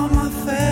all my face.